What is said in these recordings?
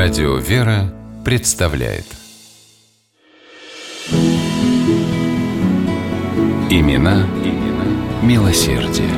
Радио «Вера» представляет Имена, имена милосердие.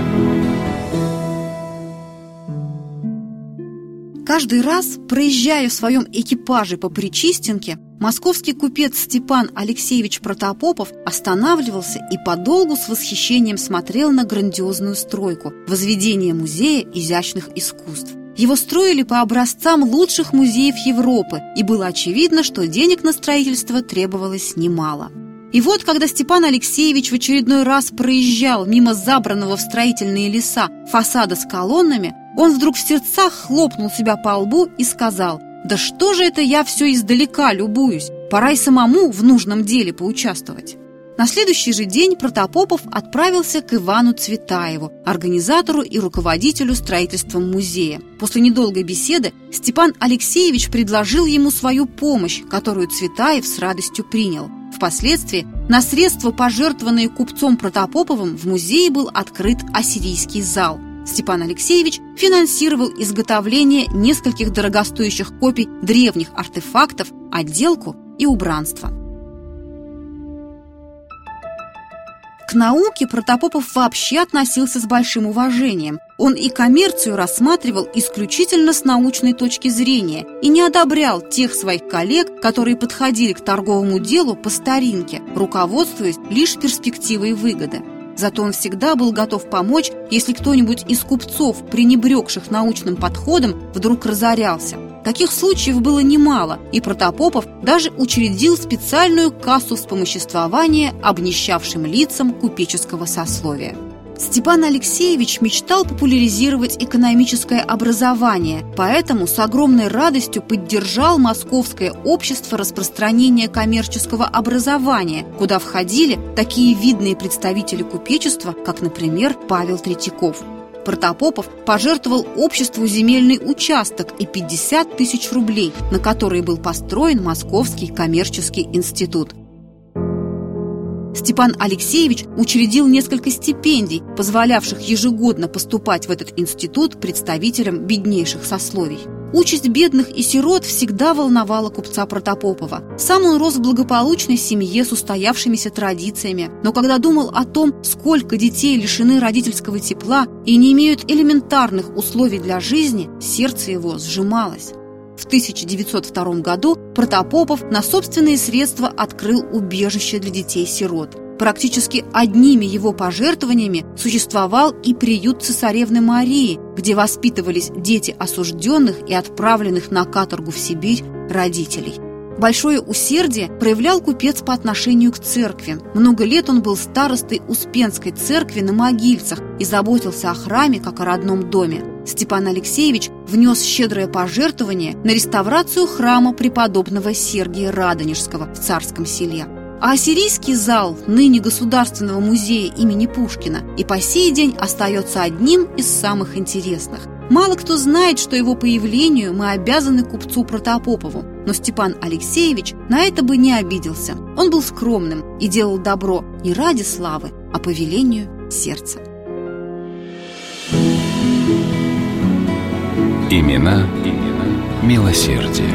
Каждый раз, проезжая в своем экипаже по Причистенке, московский купец Степан Алексеевич Протопопов останавливался и подолгу с восхищением смотрел на грандиозную стройку – возведение музея изящных искусств. Его строили по образцам лучших музеев Европы, и было очевидно, что денег на строительство требовалось немало. И вот, когда Степан Алексеевич в очередной раз проезжал мимо забранного в строительные леса фасада с колоннами, он вдруг в сердцах хлопнул себя по лбу и сказал «Да что же это я все издалека любуюсь? Пора и самому в нужном деле поучаствовать». На следующий же день Протопопов отправился к Ивану Цветаеву, организатору и руководителю строительством музея. После недолгой беседы Степан Алексеевич предложил ему свою помощь, которую Цветаев с радостью принял. Впоследствии на средства, пожертвованные купцом Протопоповым, в музее был открыт ассирийский зал. Степан Алексеевич финансировал изготовление нескольких дорогостоящих копий древних артефактов, отделку и убранство. К науке Протопопов вообще относился с большим уважением. Он и коммерцию рассматривал исключительно с научной точки зрения и не одобрял тех своих коллег, которые подходили к торговому делу по старинке, руководствуясь лишь перспективой выгоды. Зато он всегда был готов помочь, если кто-нибудь из купцов, пренебрегших научным подходом, вдруг разорялся. Таких случаев было немало, и Протопопов даже учредил специальную кассу вспомоществования обнищавшим лицам купеческого сословия. Степан Алексеевич мечтал популяризировать экономическое образование, поэтому с огромной радостью поддержал Московское общество распространения коммерческого образования, куда входили такие видные представители купечества, как, например, Павел Третьяков. Протопопов пожертвовал обществу земельный участок и 50 тысяч рублей, на которые был построен Московский коммерческий институт. Степан Алексеевич учредил несколько стипендий, позволявших ежегодно поступать в этот институт представителям беднейших сословий. Участь бедных и сирот всегда волновала купца Протопопова. Сам он рос в благополучной семье с устоявшимися традициями, но когда думал о том, сколько детей лишены родительского тепла и не имеют элементарных условий для жизни, сердце его сжималось. В 1902 году Протопопов на собственные средства открыл убежище для детей-сирот. Практически одними его пожертвованиями существовал и приют цесаревны Марии, где воспитывались дети осужденных и отправленных на каторгу в Сибирь родителей. Большое усердие проявлял купец по отношению к церкви. Много лет он был старостой Успенской церкви на Могильцах и заботился о храме, как о родном доме. Степан Алексеевич внес щедрое пожертвование на реставрацию храма преподобного Сергия Радонежского в Царском селе. А ассирийский зал ныне Государственного музея имени Пушкина и по сей день остается одним из самых интересных. Мало кто знает, что его появлению мы обязаны купцу Протопопову, но Степан Алексеевич на это бы не обиделся. Он был скромным и делал добро не ради славы, а по велению сердца. Имена, имена милосердие.